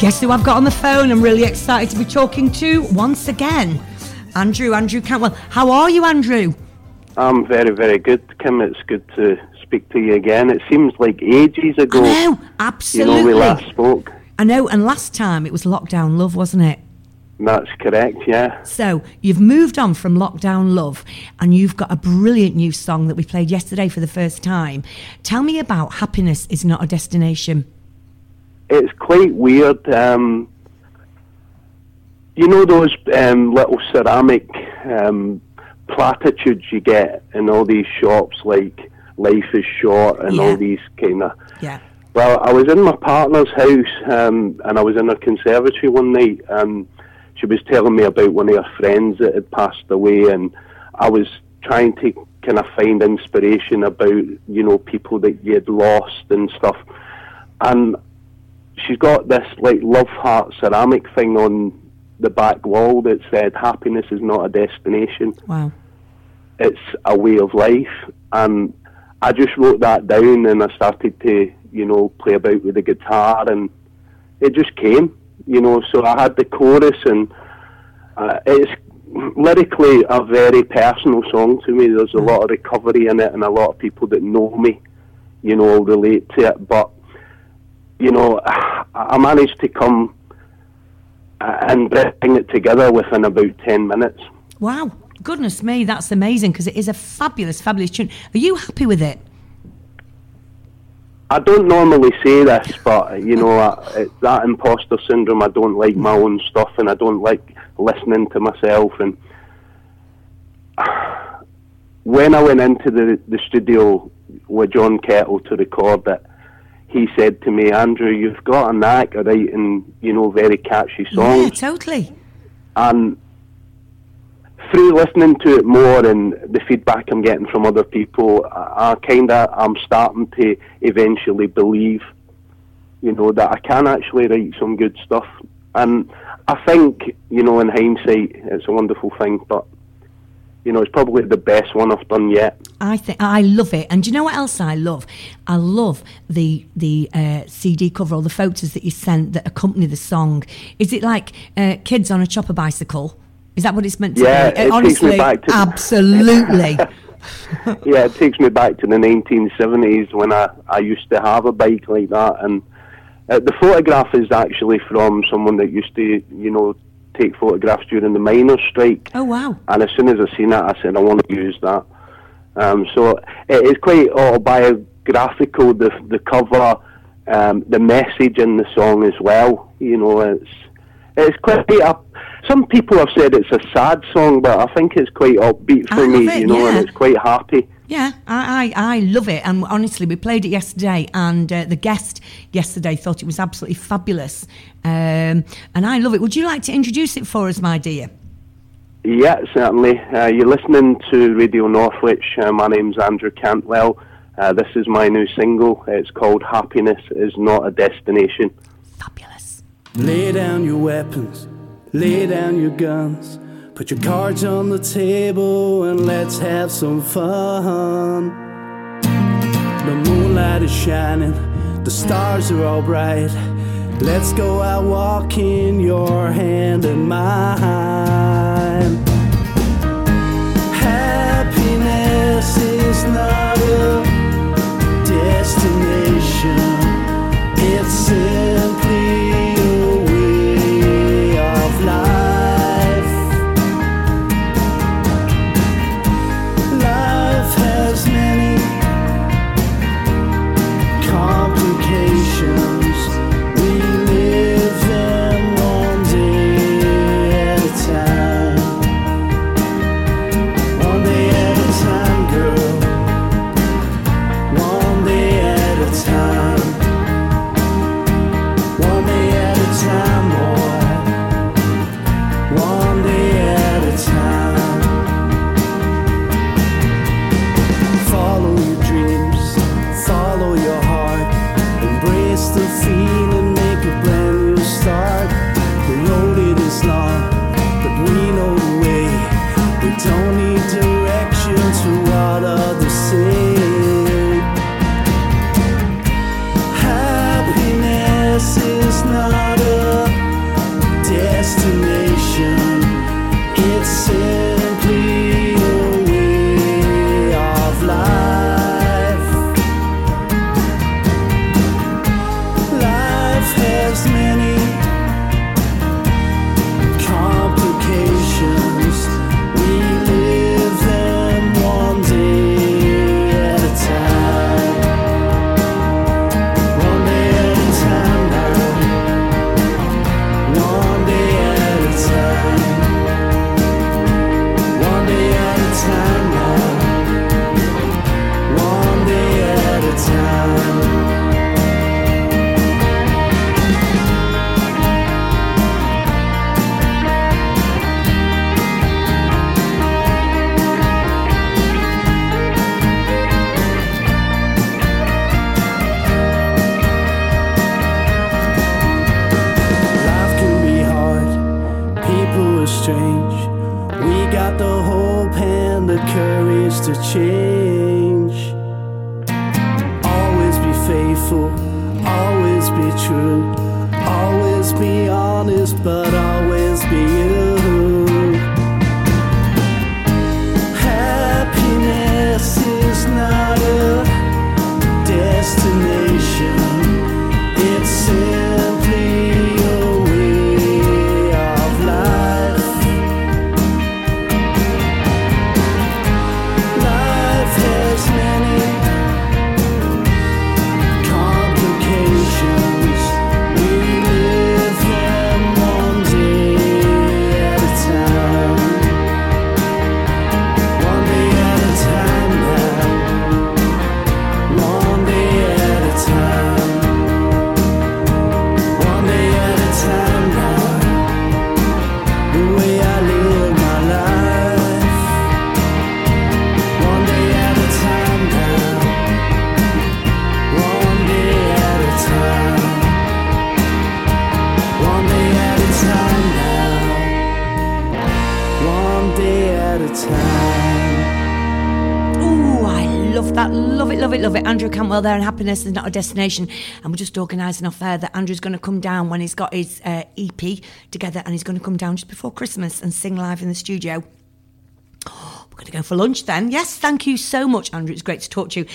Guess who I've got on the phone? I'm really excited to be talking to once again. Andrew, Andrew Cantwell. How are you, Andrew? I'm very, very good, Kim. It's good to speak to you again. It seems like ages ago. I know, absolutely. You know, we last spoke. I know, and last time it was Lockdown Love, wasn't it? That's correct, yeah. So you've moved on from Lockdown Love and you've got a brilliant new song that we played yesterday for the first time. Tell me about Happiness is Not a Destination. It's quite weird. Um, you know those um, little ceramic um, platitudes you get in all these shops, like life is short and Yeah. all these kind of. Yeah. Well, I was in my partner's house um, and I was in her conservatory one night and she was telling me about one of her friends that had passed away and I was trying to kind of find inspiration about, you know, people that you had lost and stuff. And she's got this like love heart ceramic thing on the back wall that said happiness is not a destination Wow. it's a way of life. And I just wrote that down and I started to, you know, play about with the guitar and it just came, you know. So I had the chorus and uh, it's lyrically a very personal song to me. There's a lot of recovery in it and a lot of people that know me, you know, relate to it. But, you know, I managed to come uh, and bring it together within about 10 minutes. Wow. Goodness me, that's amazing because it is a fabulous, fabulous tune. Are you happy with it? I don't normally say this, but you know, I, it, that imposter syndrome. I don't like my own stuff, and I don't like listening to myself. And when I went into the the studio with John Kettle to record it, he said to me, "Andrew, you've got a knack of writing, you know, very catchy songs." Yeah, totally. and through listening to it more and the feedback I'm getting from other people, I, I kind of I'm starting to eventually believe, you know, that I can actually write some good stuff. And I think, you know, in hindsight, it's a wonderful thing, but you know, it's probably the best one I've done yet. I think I love it, and do you know what else I love? I love the the uh, CD cover or the photos that you sent that accompany the song. Is it like uh, kids on a chopper bicycle? Is that what it's meant to Yeah, be? it takes me honestly, back to- absolutely. yeah, it takes me back to the 1970s when I, I used to have a bike like that. And uh, the photograph is actually from someone that used to, you know, take photographs during the miners' strike. oh wow! And as soon as I seen that, I said, I want to use that. Um, so it is quite autobiographical, the, the cover, um, the message in the song as well. You know, it's it's quite a. Some people have said it's a sad song, but I think it's quite upbeat for me. it, you know, and it's quite happy. Yeah, I, I, I love it. And honestly, we played it yesterday, and uh, the guest yesterday thought it was absolutely fabulous. Um, and I love it. Would you like to introduce it for us, my dear? Yeah, certainly. Uh, you're listening to Radio Northwich. Uh, my name's Andrew Cantwell. Uh, this is my new single. It's called Happiness is Not a Destination. Fabulous. Lay down your weapons, lay down your guns, put your cards on the table and let's have some fun. The moonlight is shining, the stars are all bright. Let's go out walking, your hand in mine. To change. Always be faithful, always be true, always be honest, but always I love that. Love it, love it, love it. Andrew Cantwell there, and happiness is not a destination. And we're just organising off air that Andrew's going to come down when he's got his uh, EP together, and he's going to come down just before Christmas and sing live in the studio. We're going to go for lunch then. Yes, thank you so much, Andrew. It's great to talk to you.